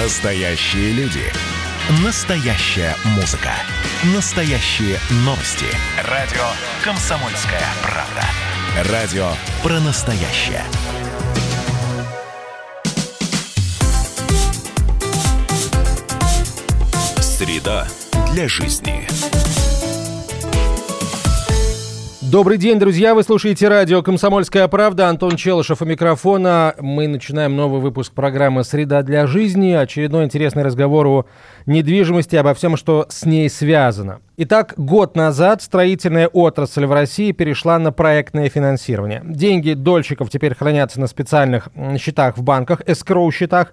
Настоящие люди. Настоящая музыка. Настоящие новости. Радио «Комсомольская правда». Радио про настоящее. Среда для жизни. Добрый день, друзья. Вы слушаете радио «Комсомольская правда». Антон Челышев у микрофона. Мы начинаем новый выпуск программы «Среда для жизни». Очередной интересный разговор о недвижимости, обо всем, что с ней связано. Итак, год назад строительная отрасль в России перешла на проектное финансирование. Деньги дольщиков теперь хранятся на специальных счетах в банках, эскроу-счетах,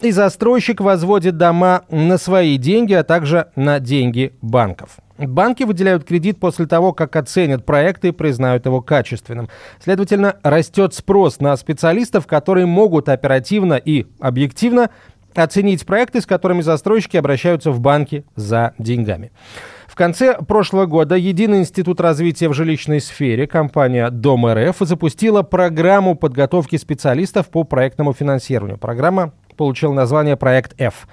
и застройщик возводит дома на свои деньги, а также на деньги банков. Банки выделяют кредит после того, как оценят проект и признают его качественным. Следовательно, растет спрос на специалистов, которые могут оперативно и объективно оценить проекты, с которыми застройщики обращаются в банки за деньгами. В конце прошлого года Единый институт развития в жилищной сфере, компания Дом РФ, запустила программу подготовки специалистов по проектному финансированию. Программа получил название «Проект F».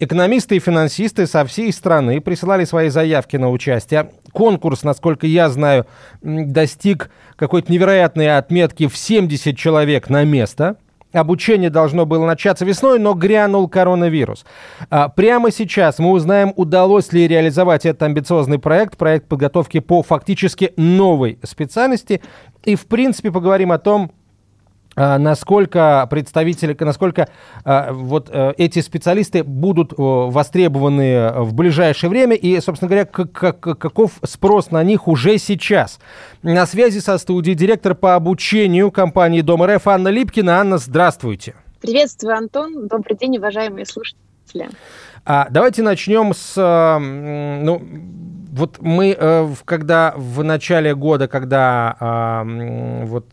Экономисты и финансисты со всей страны присылали свои заявки на участие. Конкурс, насколько я знаю, достиг какой-то невероятной отметки в 70 человек на место – Обучение должно было начаться весной, но грянул коронавирус. А, прямо сейчас мы узнаем, удалось ли реализовать этот амбициозный проект, проект подготовки по фактически новой специальности. И, в принципе, поговорим о том, насколько представители, насколько а, вот э, эти специалисты будут востребованы в ближайшее время и, собственно говоря, каков спрос на них уже сейчас. На связи со студией директор по обучению компании Дом РФ Анна Липкина. Анна, здравствуйте. Приветствую, Антон. Добрый день, уважаемые слушатели. А, давайте начнем с, ну, вот мы, э, когда в начале года, когда вот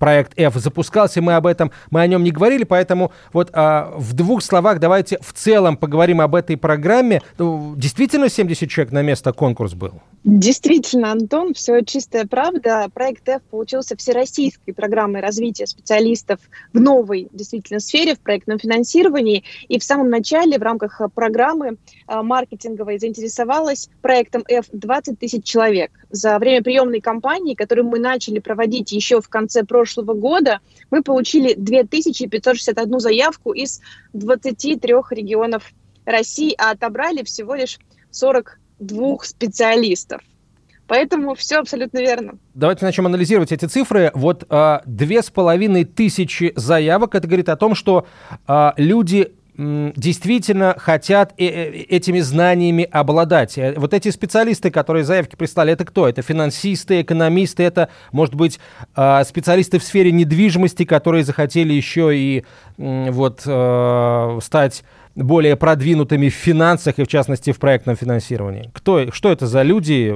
проект F запускался, мы об этом, мы о нем не говорили, поэтому вот а, в двух словах давайте в целом поговорим об этой программе. Ну, действительно 70 человек на место конкурс был? Действительно, Антон, все чистая правда. Проект F получился всероссийской программой развития специалистов в новой действительно сфере, в проектном финансировании. И в самом начале в рамках программы а, маркетинговой заинтересовалась проектом F 20 тысяч человек. За время приемной кампании, которую мы начали проводить еще в конце прошлого года мы получили 2561 заявку из 23 регионов России, а отобрали всего лишь 42 специалистов. Поэтому все абсолютно верно. Давайте начнем анализировать эти цифры. Вот а, две с половиной тысячи заявок. Это говорит о том, что а, люди действительно хотят э, э, этими знаниями обладать. Э, вот эти специалисты, которые заявки прислали, это кто? Это финансисты, экономисты, это, может быть, а, специалисты в сфере недвижимости, которые захотели еще и вот стать более продвинутыми в финансах и, в частности, в проектном финансировании. Кто, что это за люди?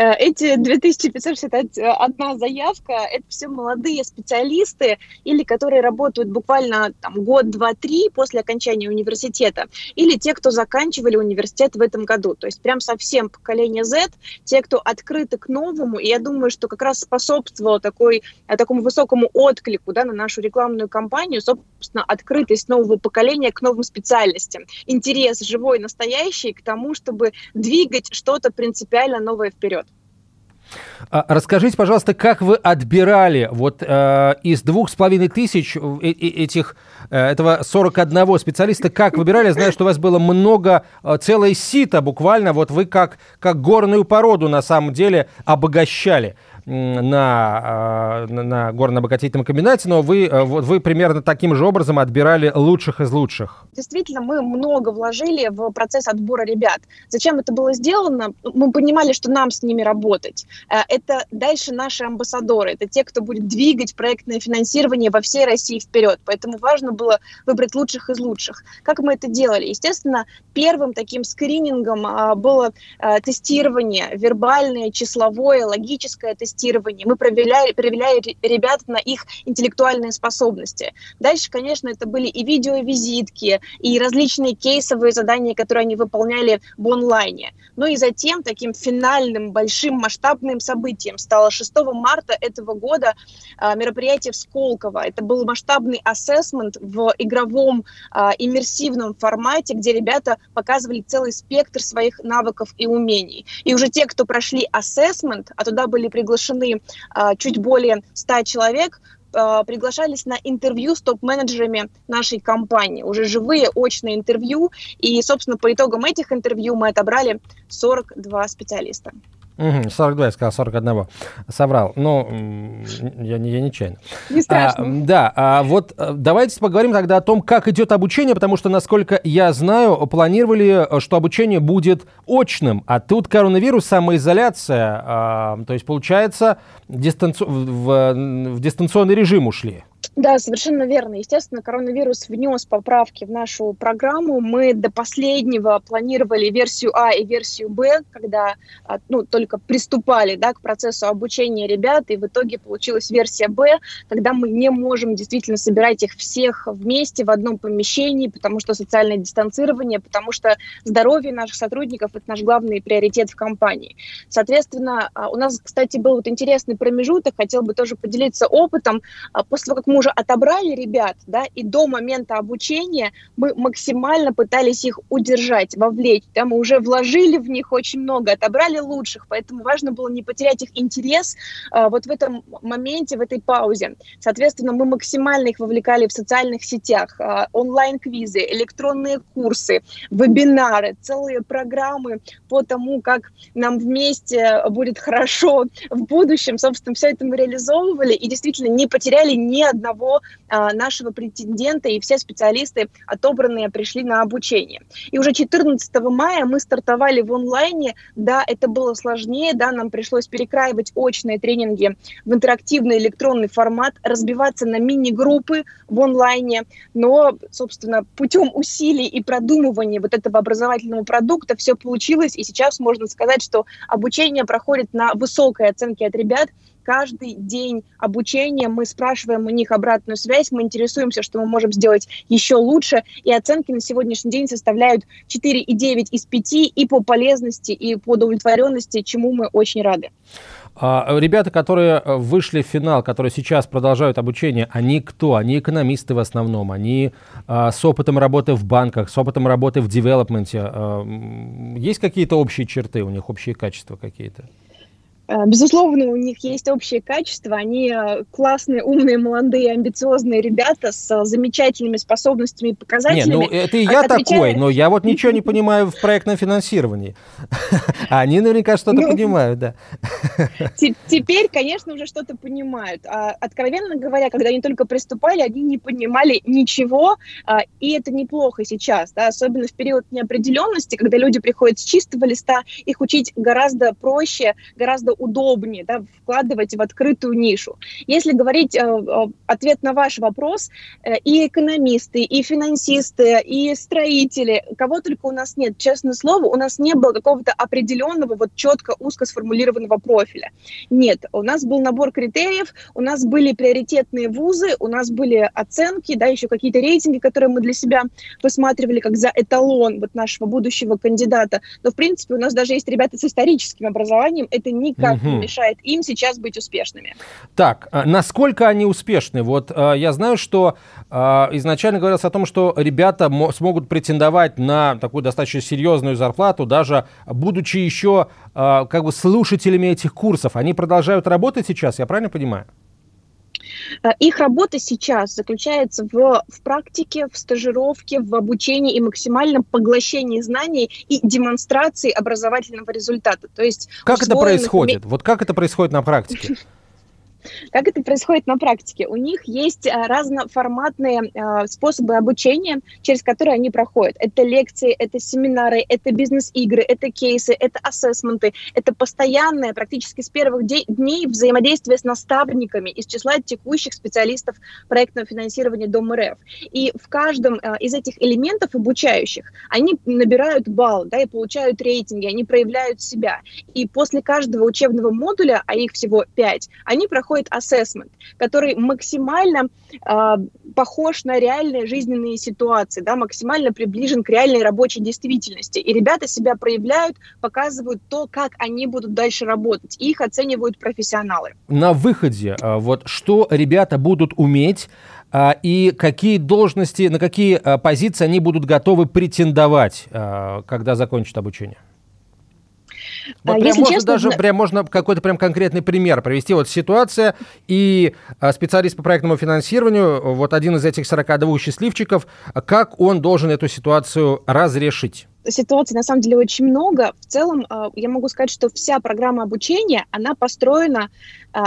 Э, эти 2561 заявка – это все молодые специалисты или которые работают буквально там, год, два, три после окончания университета, или те, кто заканчивали университет в этом году. То есть прям совсем поколение Z, те, кто открыты к новому, и я думаю, что как раз способствовало такой, э, такому высокому отклику да, на нашу рекламную кампанию, собственно, открытость нового поколения к новым специальностям, интерес живой, настоящий к тому, чтобы двигать что-то принципиально новое вперед. А, расскажите, пожалуйста, как вы отбирали вот э, из двух с половиной тысяч э, э, этих, э, этого 41 специалиста, как выбирали? Я знаю, что у вас было много, целое сито буквально, вот вы как, как горную породу на самом деле обогащали на, а, на, на горно-обогатительном комбинате, но вы, э, вы примерно таким же образом отбирали лучших из лучших. Действительно, мы много вложили в процесс отбора ребят. Зачем это было сделано? Мы понимали, что нам с ними работать. Э, это дальше наши амбассадоры, это те, кто будет двигать проектное финансирование во всей России вперед. Поэтому важно было выбрать лучших из лучших. Как мы это делали? Естественно, первым таким скринингом а, было э, тестирование, вербальное, числовое, логическое тестирование тестирование, мы проверяли, проверяли ребят на их интеллектуальные способности. Дальше, конечно, это были и видеовизитки, и различные кейсовые задания, которые они выполняли в онлайне. Ну и затем таким финальным большим масштабным событием стало 6 марта этого года а, мероприятие в Сколково. Это был масштабный ассессмент в игровом а, иммерсивном формате, где ребята показывали целый спектр своих навыков и умений. И уже те, кто прошли ассессмент, а туда были приглашены а, чуть более 100 человек, а, приглашались на интервью с топ-менеджерами нашей компании. Уже живые, очные интервью. И, собственно, по итогам этих интервью мы отобрали 42 специалиста. Угу, 42, я сказал 41. Соврал. Ну, я, я нечаянно. Не страшно. А, да, а вот э, давайте поговорим тогда о том, как идет обучение, потому что, насколько я знаю, планировали, что обучение будет очным, а тут коронавирус, самоизоляция, а, то есть, получается, дистанци... в, в дистанционный режим ушли. Да, совершенно верно. Естественно, коронавирус внес поправки в нашу программу. Мы до последнего планировали версию А и версию Б, когда а, ну, только приступали да, к процессу обучения ребят, и в итоге получилась версия Б, когда мы не можем действительно собирать их всех вместе в одном помещении, потому что социальное дистанцирование, потому что здоровье наших сотрудников – это наш главный приоритет в компании. Соответственно, а, у нас, кстати, был вот интересный промежуток, хотел бы тоже поделиться опытом. А, после того, как мы уже отобрали ребят, да, и до момента обучения мы максимально пытались их удержать, вовлечь, да, мы уже вложили в них очень много, отобрали лучших, поэтому важно было не потерять их интерес а, вот в этом моменте, в этой паузе. Соответственно, мы максимально их вовлекали в социальных сетях, а, онлайн-квизы, электронные курсы, вебинары, целые программы по тому, как нам вместе будет хорошо в будущем. Собственно, все это мы реализовывали и действительно не потеряли ни одного одного а, нашего претендента, и все специалисты отобранные пришли на обучение. И уже 14 мая мы стартовали в онлайне. Да, это было сложнее, да, нам пришлось перекраивать очные тренинги в интерактивный электронный формат, разбиваться на мини-группы в онлайне, но, собственно, путем усилий и продумывания вот этого образовательного продукта все получилось, и сейчас можно сказать, что обучение проходит на высокой оценке от ребят, каждый день обучения мы спрашиваем у них обратную связь, мы интересуемся, что мы можем сделать еще лучше, и оценки на сегодняшний день составляют 4,9 из 5 и по полезности, и по удовлетворенности, чему мы очень рады. А, ребята, которые э, вышли в финал, которые сейчас продолжают обучение, они кто? Они экономисты в основном, они а, с опытом работы в банках, с опытом работы в девелопменте. А, есть какие-то общие черты у них, общие качества какие-то? Э, безусловно, у них есть общие качества. Они э, классные, умные, молодые, амбициозные ребята с э, замечательными способностями и показателями. Не, ну это и я Отвечая... такой, но я вот ничего не понимаю в проектном финансировании. Они наверняка что-то ну, понимают, да. Теперь, конечно, уже что-то понимают. А, откровенно говоря, когда они только приступали, они не понимали ничего, а, и это неплохо сейчас, да, особенно в период неопределенности, когда люди приходят с чистого листа, их учить гораздо проще, гораздо удобнее да, вкладывать в открытую нишу. Если говорить э, э, ответ на ваш вопрос, э, и экономисты, и финансисты, и строители, кого только у нас нет, честное слово, у нас не было какого-то определенного, вот четко, узко сформулированного профиля. Нет, у нас был набор критериев, у нас были приоритетные вузы, у нас были оценки, да, еще какие-то рейтинги, которые мы для себя высматривали как за эталон вот нашего будущего кандидата. Но, в принципе, у нас даже есть ребята с историческим образованием, это никак никак угу. не мешает им сейчас быть успешными. Так, а насколько они успешны? Вот а, я знаю, что а, изначально говорилось о том, что ребята смогут претендовать на такую достаточно серьезную зарплату, даже будучи еще как бы слушателями этих курсов. Они продолжают работать сейчас, я правильно понимаю? Э, их работа сейчас заключается в, в практике, в стажировке, в обучении и максимальном поглощении знаний и демонстрации образовательного результата. То есть как это происходит? Вот как это происходит на практике? Как это происходит на практике? У них есть а, разноформатные а, способы обучения, через которые они проходят. Это лекции, это семинары, это бизнес-игры, это кейсы, это ассессменты, это постоянное, практически с первых дней взаимодействие с наставниками из числа текущих специалистов проектного финансирования Дом РФ. И в каждом а, из этих элементов обучающих они набирают балл, да, и получают рейтинги, они проявляют себя. И после каждого учебного модуля, а их всего пять, они проходят ассессмент, который максимально э, похож на реальные жизненные ситуации, да, максимально приближен к реальной рабочей действительности. И ребята себя проявляют, показывают то, как они будут дальше работать. Их оценивают профессионалы. На выходе, а, вот что ребята будут уметь, а, и какие должности, на какие позиции они будут готовы претендовать, когда закончат обучение? Вот а, прям можно честно, даже прям можно какой-то прям конкретный пример провести. Вот ситуация, и а, специалист по проектному финансированию, вот один из этих 42 счастливчиков, как он должен эту ситуацию разрешить? ситуаций на самом деле очень много. В целом а, я могу сказать, что вся программа обучения, она построена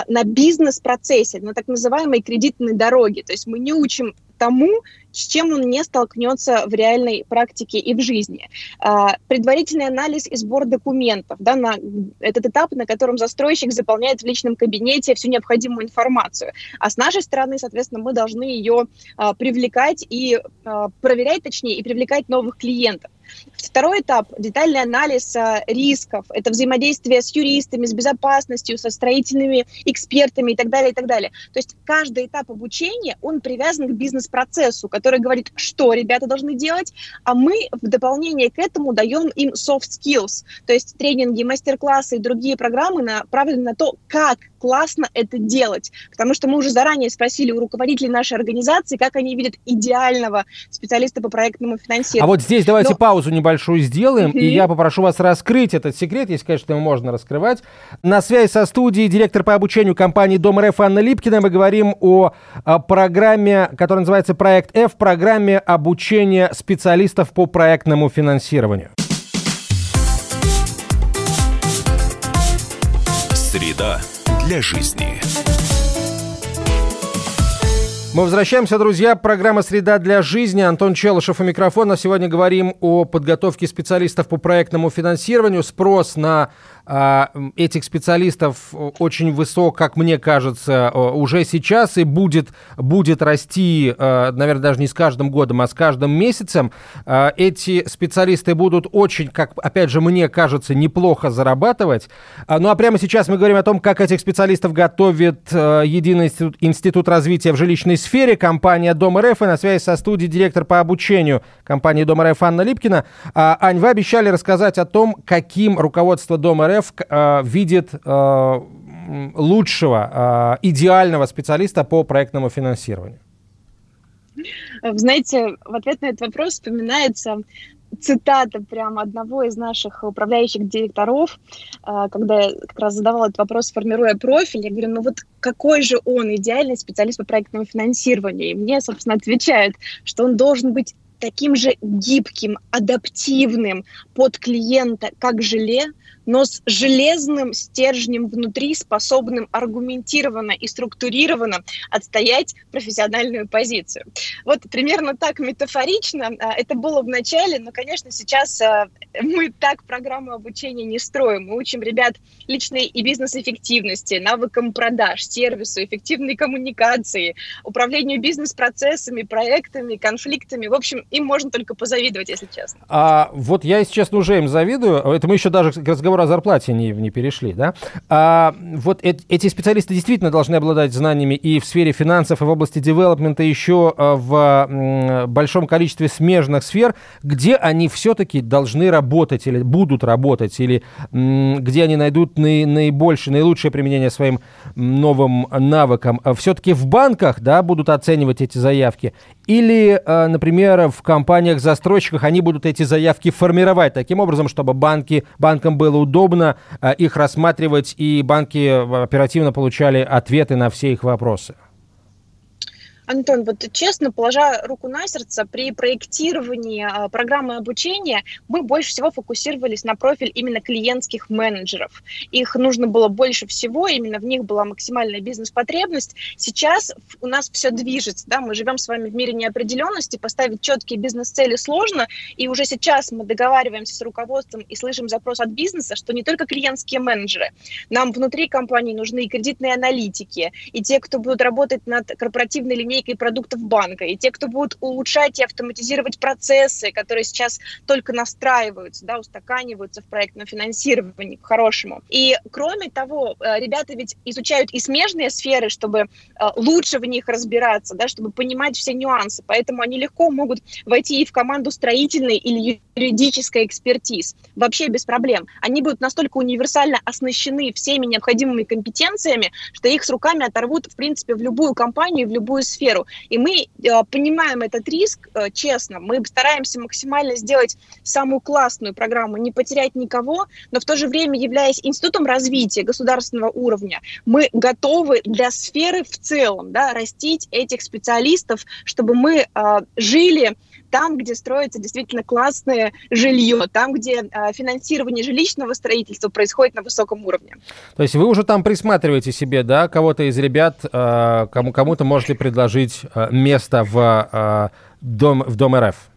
на бизнес-процессе, на так называемой кредитной дороге. То есть мы не учим тому, с чем он не столкнется в реальной практике и в жизни. А, предварительный анализ и сбор документов, да, на этот этап, на котором застройщик заполняет в личном кабинете всю необходимую информацию. А с нашей стороны, соответственно, мы должны ее а, привлекать и а, проверять, точнее, и привлекать новых клиентов. Второй этап – детальный анализ рисков. Это взаимодействие с юристами, с безопасностью, со строительными экспертами и так далее, и так далее. То есть каждый этап обучения, он привязан к бизнес-процессу, который говорит, что ребята должны делать, а мы в дополнение к этому даем им soft skills, то есть тренинги, мастер-классы и другие программы направлены на то, как классно это делать. Потому что мы уже заранее спросили у руководителей нашей организации, как они видят идеального специалиста по проектному финансированию. А вот здесь давайте Но... паузу небольшую сделаем, и я попрошу вас раскрыть этот секрет, если, конечно, его можно раскрывать. На связи со студией директор по обучению компании Дом РФ Анна Липкина. Мы говорим о, о программе, которая называется «Проект F», программе обучения специалистов по проектному финансированию. Среда для жизни. Мы возвращаемся, друзья. Программа «Среда для жизни». Антон Челышев у микрофона. Сегодня говорим о подготовке специалистов по проектному финансированию. Спрос на этих специалистов очень высок, как мне кажется, уже сейчас и будет, будет расти, а, наверное, даже не с каждым годом, а с каждым месяцем. А, эти специалисты будут очень, как, опять же, мне кажется, неплохо зарабатывать. Ну а прямо сейчас мы говорим о том, как этих специалистов готовит Единый институт, институт развития в жилищной сфере, компания Дом РФ, и на связи со студией директор по обучению компании Дом РФ Анна Липкина. Ань, вы обещали рассказать о том, каким руководство Дома РФ РФ э, видит э, лучшего, э, идеального специалиста по проектному финансированию? Знаете, в ответ на этот вопрос вспоминается цитата прямо одного из наших управляющих директоров, когда я как раз задавала этот вопрос, формируя профиль, я говорю, ну вот какой же он идеальный специалист по проектному финансированию? И мне, собственно, отвечают, что он должен быть таким же гибким, адаптивным под клиента, как желе, но с железным стержнем внутри, способным аргументированно и структурированно отстоять профессиональную позицию. Вот примерно так метафорично а, это было в начале, но, конечно, сейчас а, мы так программу обучения не строим. Мы учим ребят личной и бизнес-эффективности, навыкам продаж, сервису, эффективной коммуникации, управлению бизнес-процессами, проектами, конфликтами. В общем, им можно только позавидовать, если честно. А вот я, если честно, уже им завидую. Это мы еще даже к разговору о зарплате не, не перешли, да? А вот э эти специалисты действительно должны обладать знаниями и в сфере финансов, и в области девелопмента, еще а, в большом количестве смежных сфер, где они все-таки должны работать или будут работать, или где они найдут наи, наибольшее, наилучшее применение своим новым навыкам. Все-таки в банках, да, будут оценивать эти заявки, или, а, например, в компаниях-застройщиках они будут эти заявки формировать таким образом, чтобы банки, банкам было удобно а, их рассматривать, и банки оперативно получали ответы на все их вопросы? Антон, вот честно, положа руку на сердце, при проектировании а, программы обучения мы больше всего фокусировались на профиль именно клиентских менеджеров. Их нужно было больше всего, именно в них была максимальная бизнес-потребность. Сейчас у нас все движется, да, мы живем с вами в мире неопределенности, поставить четкие бизнес-цели сложно, и уже сейчас мы договариваемся с руководством и слышим запрос от бизнеса, что не только клиентские менеджеры, нам внутри компании нужны и кредитные аналитики, и те, кто будут работать над корпоративной линейкой линейкой продуктов банка, и те, кто будут улучшать и автоматизировать процессы, которые сейчас только настраиваются, да, устаканиваются в проектном финансировании по-хорошему. И кроме того, э, ребята ведь изучают и смежные сферы, чтобы э, лучше в них разбираться, да, чтобы понимать все нюансы, поэтому они легко могут войти и в команду строительной или юридической экспертиз, вообще без проблем. Они будут настолько универсально оснащены всеми необходимыми компетенциями, что их с руками оторвут, в принципе, в любую компанию, в любую сферу сферу. И мы э, понимаем этот риск, э, честно, мы стараемся максимально сделать самую классную программу, не потерять никого, но в то же время, являясь институтом развития государственного уровня, мы готовы для сферы в целом да, растить этих специалистов, чтобы мы э, жили там, где строится действительно классное жилье, там, где э, финансирование жилищного строительства происходит на высоком уровне. То есть вы уже там присматриваете себе, да, кого-то из ребят, э, кому, кому-то можете предложить э, место в, э, дом, в Дом РФ?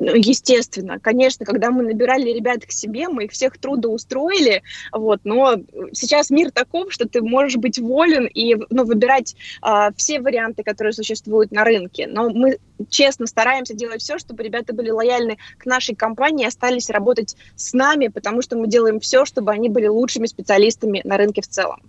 Ну, естественно, конечно, когда мы набирали ребят к себе, мы их всех трудоустроили, вот, но сейчас мир таков, что ты можешь быть волен и ну, выбирать а, все варианты, которые существуют на рынке. Но мы честно стараемся делать все, чтобы ребята были лояльны к нашей компании и остались работать с нами, потому что мы делаем все, чтобы они были лучшими специалистами на рынке в целом.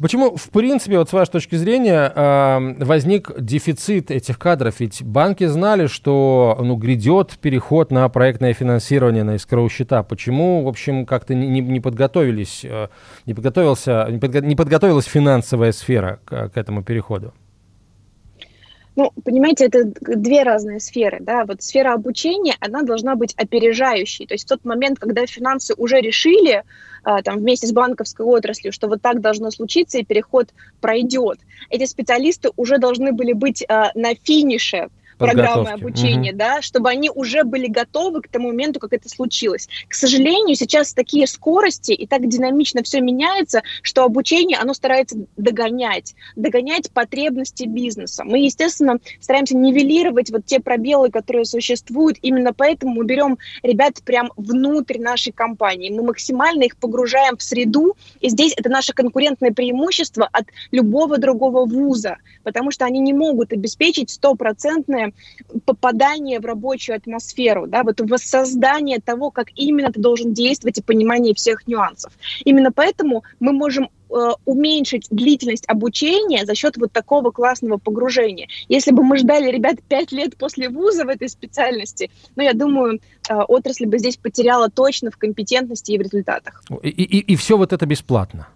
Почему, в принципе, вот с вашей точки зрения, э, возник дефицит этих кадров? Ведь банки знали, что ну, грядет переход на проектное финансирование, на искровые счета. Почему, в общем, как-то не, не подготовились, э, не, подготовился, не, подго, не подготовилась финансовая сфера к, к этому переходу? Ну, понимаете, это две разные сферы, да, вот сфера обучения, она должна быть опережающей, то есть в тот момент, когда финансы уже решили, а, там, вместе с банковской отраслью, что вот так должно случиться, и переход пройдет. Эти специалисты уже должны были быть а, на финише программы обучения, угу. да, чтобы они уже были готовы к тому моменту, как это случилось. К сожалению, сейчас такие скорости и так динамично все меняется, что обучение, оно старается догонять, догонять потребности бизнеса. Мы, естественно, стараемся нивелировать вот те пробелы, которые существуют, именно поэтому мы берем ребят прям внутрь нашей компании, мы максимально их погружаем в среду, и здесь это наше конкурентное преимущество от любого другого вуза, потому что они не могут обеспечить стопроцентное попадание в рабочую атмосферу, да, вот воссоздание того, как именно ты должен действовать и понимание всех нюансов. Именно поэтому мы можем э, уменьшить длительность обучения за счет вот такого классного погружения. Если бы мы ждали ребят пять лет после вуза в этой специальности, ну, я думаю, э, отрасль бы здесь потеряла точно в компетентности и в результатах. И, и, и все вот это бесплатно?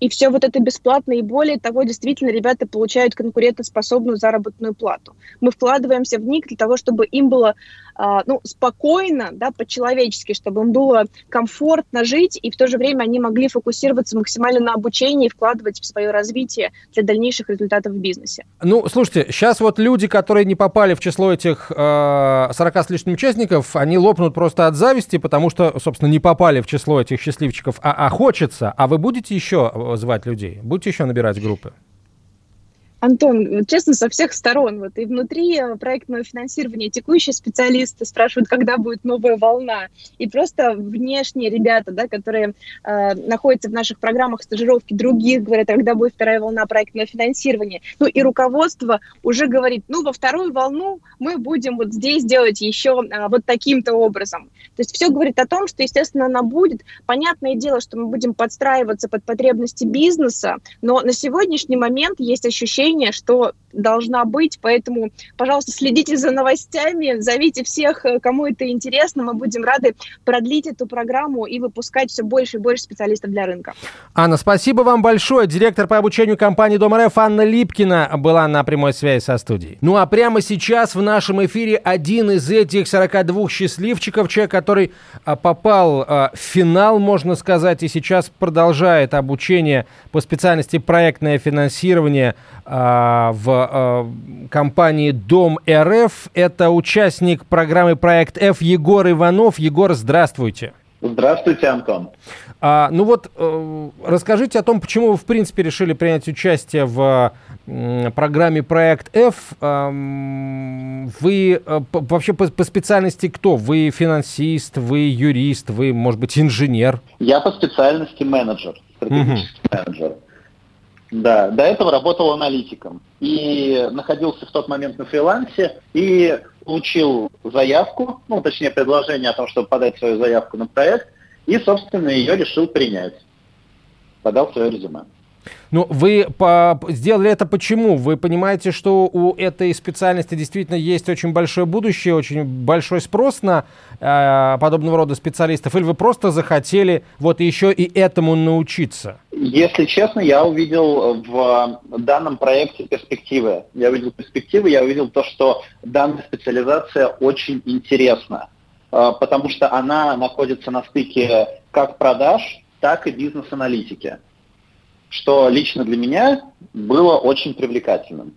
И все вот это бесплатно, и более того, действительно, ребята получают конкурентоспособную заработную плату. Мы вкладываемся в них для того, чтобы им было а, ну, спокойно, да, по-человечески, чтобы им было комфортно жить, и в то же время они могли фокусироваться максимально на обучении и вкладывать в свое развитие для дальнейших результатов в бизнесе. Ну, слушайте, сейчас вот люди, которые не попали в число этих э, 40 с лишним участников, они лопнут просто от зависти, потому что, собственно, не попали в число этих счастливчиков, а, а хочется. А вы будете еще звать людей? Будете еще набирать группы? Антон, честно, со всех сторон. Вот и внутри э, проектного финансирования текущие специалисты спрашивают, когда будет новая волна. И просто внешние ребята, да, которые э, находятся в наших программах стажировки других, говорят, когда будет вторая волна проектного финансирования. Ну и руководство уже говорит, ну во вторую волну мы будем вот здесь делать еще э, вот таким-то образом. То есть все говорит о том, что, естественно, она будет. Понятное дело, что мы будем подстраиваться под потребности бизнеса, но на сегодняшний момент есть ощущение, ощущение, что должна быть, поэтому, пожалуйста, следите за новостями, зовите всех, э, кому это интересно, мы будем рады продлить эту программу и выпускать все больше и больше специалистов для рынка. Анна, спасибо вам большое. Директор по обучению компании Дом РФ Анна Липкина была на прямой связи со студией. Ну а прямо сейчас в нашем эфире один из этих 42 счастливчиков, человек, который а, попал а, в финал, можно сказать, и сейчас продолжает обучение по специальности проектное финансирование а, в компании Дом РФ. Это участник программы Проект F Егор Иванов. Егор, здравствуйте. Здравствуйте, Антон. А, ну вот, э, расскажите о том, почему вы, в принципе, решили принять участие в э, программе «Проект F». Э, вы э, по, вообще по, по специальности кто? Вы финансист, вы юрист, вы, может быть, инженер? Я по специальности менеджер, стратегический угу. менеджер. Да, до этого работал аналитиком и находился в тот момент на фрилансе и получил заявку, ну, точнее, предложение о том, чтобы подать свою заявку на проект, и, собственно, ее решил принять. Подал свое резюме. Ну, вы по... сделали это почему? Вы понимаете, что у этой специальности действительно есть очень большое будущее, очень большой спрос на э, подобного рода специалистов, или вы просто захотели вот еще и этому научиться? Если честно, я увидел в данном проекте перспективы. Я увидел перспективы, я увидел то, что данная специализация очень интересна, э, потому что она находится на стыке как продаж, так и бизнес-аналитики что лично для меня было очень привлекательным.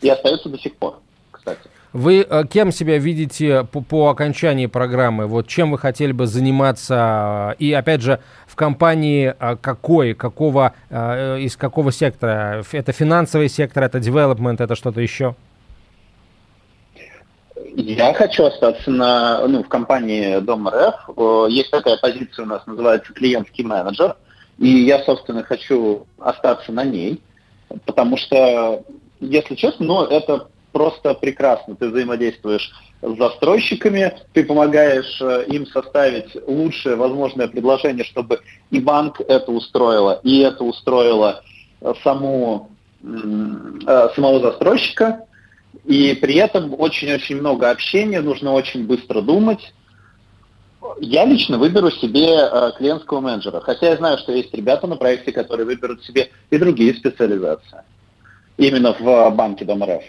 И остается до сих пор, кстати. Вы э, кем себя видите по, по окончании программы? Вот чем вы хотели бы заниматься? И опять же, в компании э, какой, какого, э, из какого сектора? Это финансовый сектор, это development, это что-то еще? Я хочу остаться на, ну, в компании Дом РФ. Есть такая позиция у нас, называется клиентский менеджер. И я, собственно, хочу остаться на ней, потому что, если честно, ну, это просто прекрасно. Ты взаимодействуешь с застройщиками, ты помогаешь э, им составить лучшее возможное предложение, чтобы и банк это устроило, и это устроило саму, э, самого застройщика. И при этом очень-очень много общения, нужно очень быстро думать. Я лично выберу себе э, клиентского менеджера, хотя я знаю, что есть ребята на проекте, которые выберут себе и другие специализации. Именно в банке Дом РФ,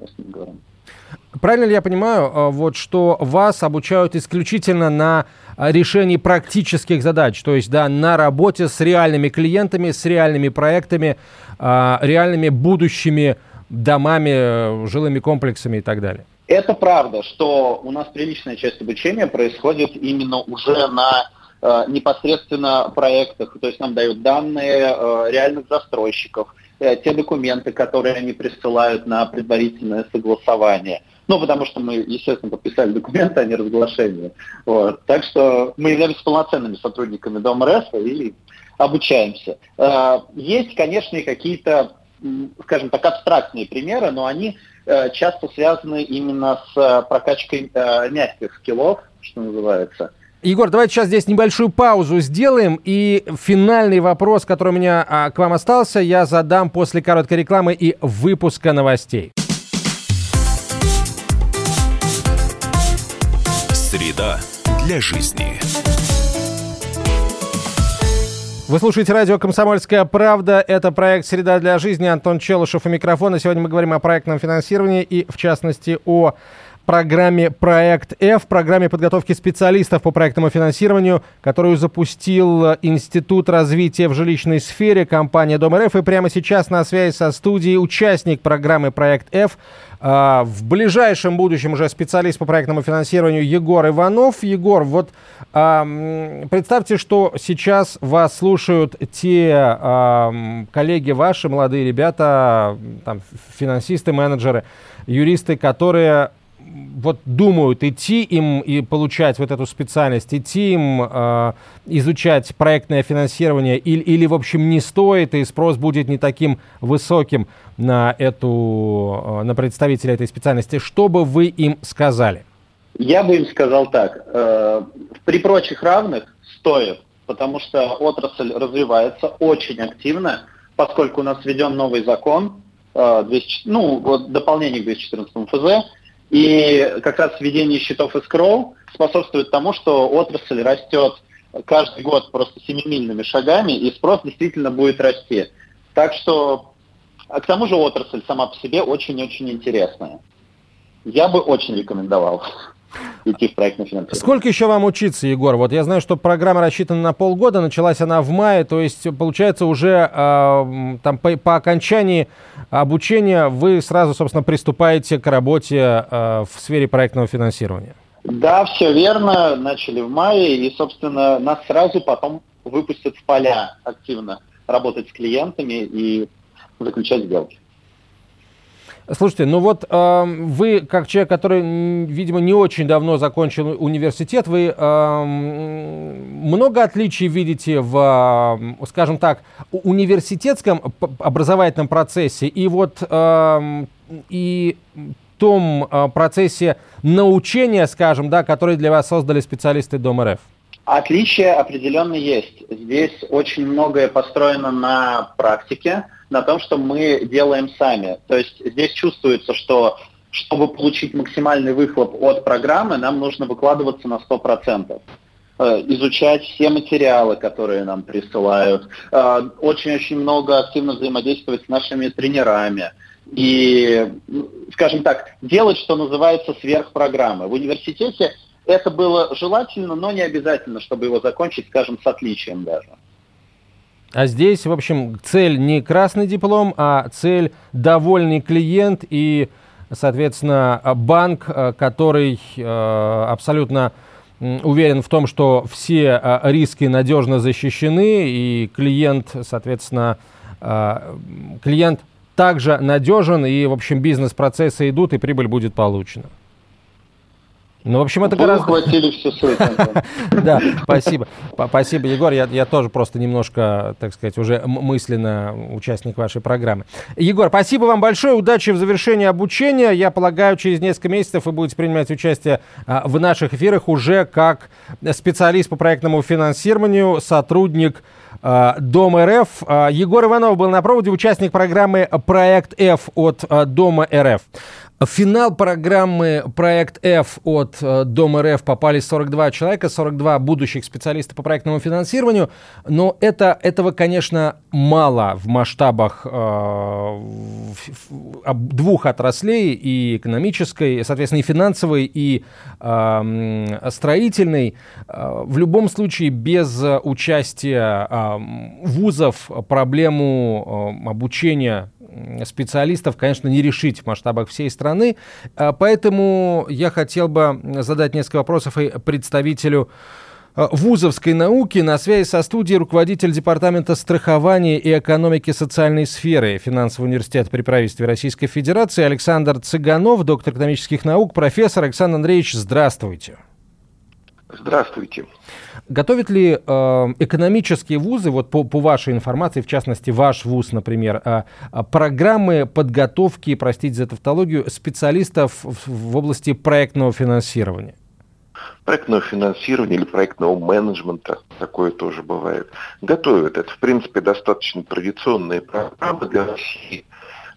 если мы говорим. Правильно ли я понимаю, э, вот, что вас обучают исключительно на решении практических задач, то есть да, на работе с реальными клиентами, с реальными проектами, э, реальными будущими домами, жилыми комплексами и так далее? Это правда, что у нас приличная часть обучения происходит именно уже на э, непосредственно проектах, то есть нам дают данные э, реальных застройщиков, э, те документы, которые они присылают на предварительное согласование. Ну, потому что мы, естественно, подписали документы, а не разглашение. Вот. Так что мы являемся полноценными сотрудниками Дома РЭС и обучаемся. Э, есть, конечно, и какие-то, скажем так, абстрактные примеры, но они часто связаны именно с э, прокачкой э, мягких скиллов, что называется. Егор, давайте сейчас здесь небольшую паузу сделаем. И финальный вопрос, который у меня а, к вам остался, я задам после короткой рекламы и выпуска новостей. Среда для жизни. Вы слушаете радио «Комсомольская правда». Это проект «Среда для жизни». Антон Челышев у микрофона. Сегодня мы говорим о проектном финансировании и, в частности, о программе «Проект F», программе подготовки специалистов по проектному финансированию, которую запустил Институт развития в жилищной сфере, компания Дом РФ. И прямо сейчас на связи со студией участник программы «Проект F», а, в ближайшем будущем уже специалист по проектному финансированию Егор Иванов. Егор, вот представьте, что сейчас вас слушают те а, коллеги ваши, молодые ребята, там, финансисты, менеджеры, юристы, которые вот думают идти им и получать вот эту специальность, идти им э, изучать проектное финансирование или, или, в общем, не стоит, и спрос будет не таким высоким на, эту, э, на представителя этой специальности, что бы вы им сказали? Я бы им сказал так. Э, при прочих равных стоит, потому что отрасль развивается очень активно, поскольку у нас введен новый закон, э, 200, ну, вот дополнение к 214 ФЗ, и как раз введение счетов escrow способствует тому, что отрасль растет каждый год просто семимильными шагами, и спрос действительно будет расти. Так что, а к тому же отрасль сама по себе очень-очень интересная. Я бы очень рекомендовал. Проектное финансирование. Сколько еще вам учиться, Егор? Вот я знаю, что программа рассчитана на полгода, началась она в мае, то есть получается уже э, там по, по окончании обучения вы сразу, собственно, приступаете к работе э, в сфере проектного финансирования. Да, все верно. Начали в мае, и, собственно, нас сразу потом выпустят в поля активно работать с клиентами и заключать сделки. Слушайте, ну вот э, вы, как человек, который, видимо, не очень давно закончил университет, вы э, много отличий видите в, скажем так, университетском образовательном процессе и вот э, и том э, процессе научения, скажем, да, который для вас создали специалисты Дом РФ? Отличия определенно есть. Здесь очень многое построено на практике, на том, что мы делаем сами. То есть здесь чувствуется, что чтобы получить максимальный выхлоп от программы, нам нужно выкладываться на 100% э, изучать все материалы, которые нам присылают, э, очень-очень много активно взаимодействовать с нашими тренерами и, скажем так, делать, что называется, сверхпрограммы. В университете это было желательно, но не обязательно, чтобы его закончить, скажем, с отличием даже. А здесь, в общем, цель не красный диплом, а цель довольный клиент и, соответственно, банк, э, который э, абсолютно уверен в том, что все э, риски надежно защищены, и клиент, соответственно, клиент также надежен, и, в общем, бизнес-процессы идут, и прибыль будет получена. Ну, в общем, это Вы гораздо... ухватили всю суть. Да, спасибо. Спасибо, Егор. Я, я тоже просто немножко, так сказать, уже мысленно участник вашей программы. Егор, спасибо вам большое. Удачи в завершении обучения. Я полагаю, через несколько месяцев вы будете принимать участие а, в наших эфирах уже как специалист по проектному финансированию, сотрудник а, Дом РФ. А, Егор Иванов был на проводе, участник программы «Проект F» от Дома РФ. В финал программы «Проект F» от э, Дом РФ попали 42 человека, 42 будущих специалиста по проектному финансированию, но это, этого, конечно, мало в масштабах э, двух отраслей, и экономической, соответственно, и финансовой, и э, строительной. В любом случае, без участия э, вузов проблему э, обучения специалистов, конечно, не решить в масштабах всей страны. А, поэтому я хотел бы задать несколько вопросов и представителю а, вузовской науки. На связи со студией руководитель Департамента страхования и экономики социальной сферы Финансового университета при правительстве Российской Федерации Александр Цыганов, доктор экономических наук, профессор. Александр Андреевич, здравствуйте. Здравствуйте. Готовят ли э, экономические вузы, вот по, по вашей информации, в частности, ваш вуз, например, э, э, программы подготовки, простите за тавтологию, специалистов в, в области проектного финансирования? проектного финансирования или проектного менеджмента, такое тоже бывает, готовят. Это, в принципе, достаточно традиционные программы для России.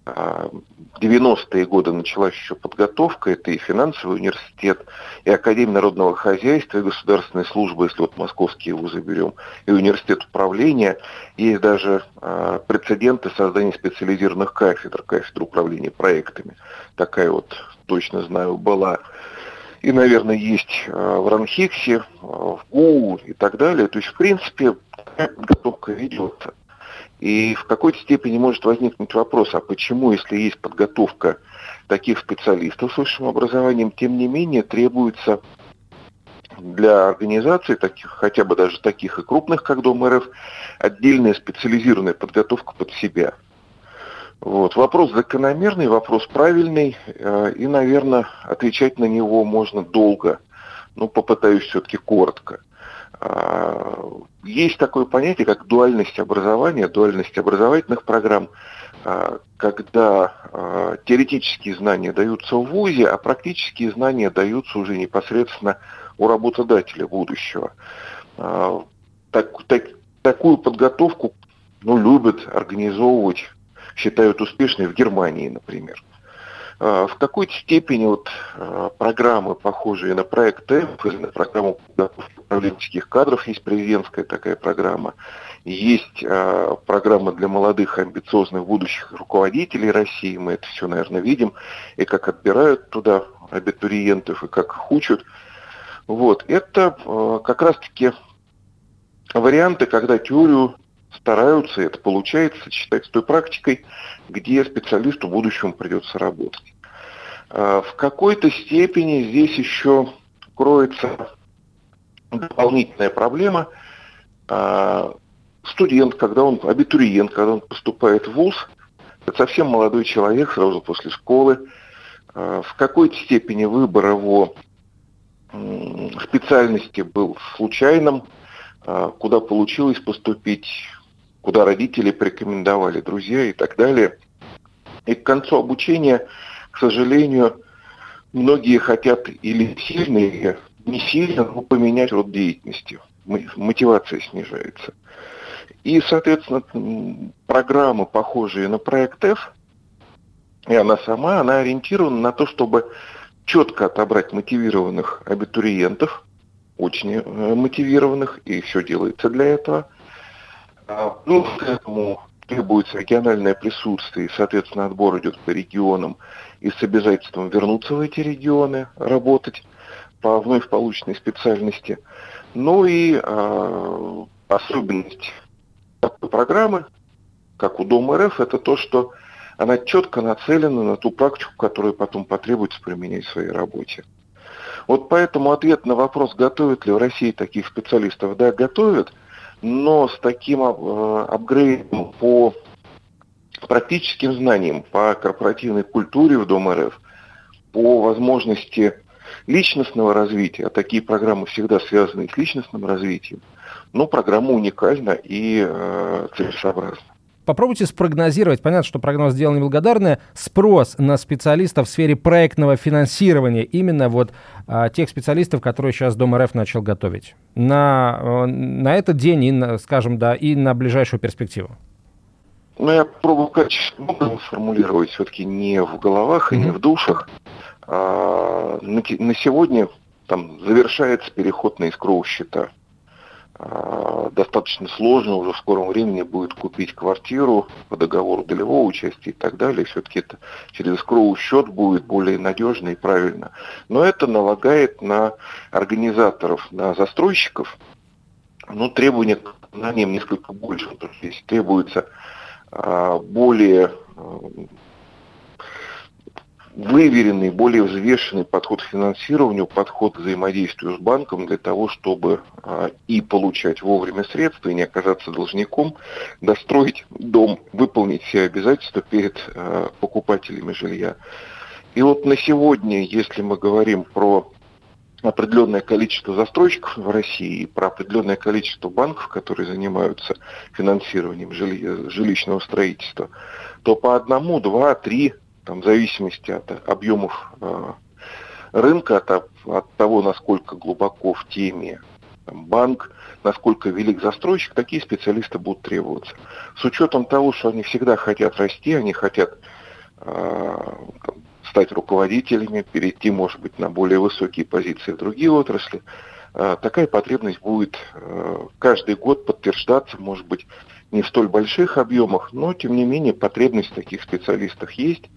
В 90-е годы началась еще подготовка, это и финансовый университет, и Академия народного хозяйства, и государственная служба, если вот московские вузы берем, и университет управления. Есть даже э, прецеденты создания специализированных кафедр, кафедр управления проектами. Такая вот, точно знаю, была. И, наверное, есть э, в Ранхиксе, э, в ГУ и так далее. То есть, в принципе, подготовка ведется. И в какой-то степени может возникнуть вопрос, а почему, если есть подготовка таких специалистов с высшим образованием, тем не менее требуется для организаций, таких, хотя бы даже таких и крупных, как Дом РФ, отдельная специализированная подготовка под себя. Вот. Вопрос закономерный, вопрос правильный, э, и, наверное, отвечать на него можно долго. Но попытаюсь все-таки коротко. А, есть такое понятие, как дуальность образования, дуальность образовательных программ, а, когда а, теоретические знания даются в ВУЗе, а практические знания даются уже непосредственно у работодателя будущего. Так, так, такую подготовку ну, любят организовывать, считают успешной в Германии, например. А, в какой-то степени вот а, программы, похожие на проект ЭФ, на программу подготовки управленческих кадров, есть президентская такая программа, есть э, программа для молодых амбициозных будущих руководителей России, мы это все, наверное, видим, и как отбирают туда абитуриентов и как их учат. Вот. Это как раз-таки варианты, когда теорию стараются, это получается, сочетать с той практикой, где специалисту в будущем придется работать. Э, в какой-то степени здесь еще кроется дополнительная проблема. Э, студент, когда он, абитуриент, когда он поступает в ВУЗ, это совсем молодой человек сразу после школы, э, в какой-то степени выбор его специальности был случайным, куда получилось поступить, куда родители порекомендовали, друзья и так далее. И к концу обучения к сожалению, многие хотят или сильно, или не сильно, но поменять род деятельности. Мотивация снижается. И, соответственно, программы, похожие на проект F, и она сама, она ориентирована на то, чтобы четко отобрать мотивированных абитуриентов, очень э, мотивированных, и все делается для этого. А, плюс к этому требуется региональное присутствие, и, соответственно, отбор идет по регионам и с обязательством вернуться в эти регионы, работать по вновь полученной специальности. Ну и э, особенность такой программы, как у Дома РФ, это то, что она четко нацелена на ту практику, которую потом потребуется применять в своей работе. Вот поэтому ответ на вопрос, готовят ли в России таких специалистов, да, готовят – но с таким э, апгрейдом по практическим знаниям, по корпоративной культуре в Дом РФ, по возможности личностного развития, а такие программы всегда связаны с личностным развитием, но программа уникальна и э, целесообразна. Попробуйте спрогнозировать, понятно, что прогноз дело неблагодарное, спрос на специалистов в сфере проектного финансирования, именно вот а, тех специалистов, которые сейчас Дом РФ начал готовить, на, э, на этот день и, на, скажем, да, и на ближайшую перспективу. Ну, я пробую качественно сформулировать все-таки не в головах и не в душах. А, на, на сегодня там завершается переход на искровые счета. А, достаточно сложно уже в скором времени будет купить квартиру по договору долевого участия и так далее. Все-таки это через скроу счет будет более надежно и правильно. Но это налагает на организаторов, на застройщиков, ну, требования к знаниям несколько больше. То есть требуется а, более а, выверенный, более взвешенный подход к финансированию, подход к взаимодействию с банком для того, чтобы а, и получать вовремя средства, и не оказаться должником, достроить дом, выполнить все обязательства перед а, покупателями жилья. И вот на сегодня, если мы говорим про определенное количество застройщиков в России, про определенное количество банков, которые занимаются финансированием жили, жилищного строительства, то по одному, два, три там, в зависимости от объемов э, рынка, от, от того, насколько глубоко в теме там, банк, насколько велик застройщик, такие специалисты будут требоваться. С учетом того, что они всегда хотят расти, они хотят э, стать руководителями, перейти, может быть, на более высокие позиции в другие отрасли, э, такая потребность будет каждый год подтверждаться, может быть, не в столь больших объемах, но, тем не менее, потребность в таких специалистах есть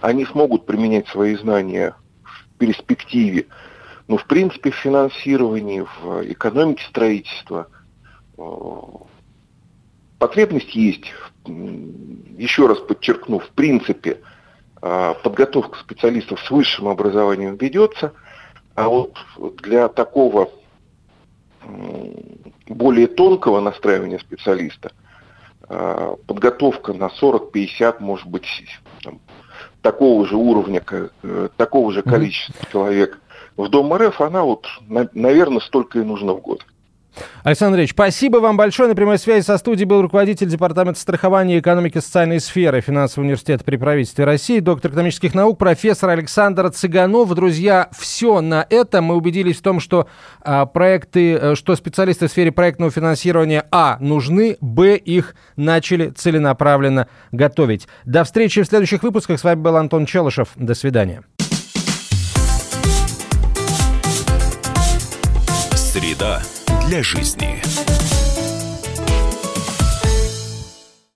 они смогут применять свои знания в перспективе. Но, в принципе, в финансировании, в экономике строительства э, потребность есть. Еще раз подчеркну, в принципе, э, подготовка специалистов с высшим образованием ведется, а вот для такого более тонкого настраивания специалиста э, подготовка на 40-50, может быть, такого же уровня, э, такого же количества человек в Дом РФ, она вот, наверное, столько и нужно в год. Александр Андреевич, спасибо вам большое. На прямой связи со студией был руководитель Департамента страхования и экономики социальной сферы Финансового университета при правительстве России, доктор экономических наук, профессор Александр Цыганов. Друзья, все на этом. Мы убедились в том, что а, проекты, э, что специалисты в сфере проектного финансирования, а, нужны, б, их начали целенаправленно готовить. До встречи в следующих выпусках. С вами был Антон Челышев. До свидания. Среда для жизни.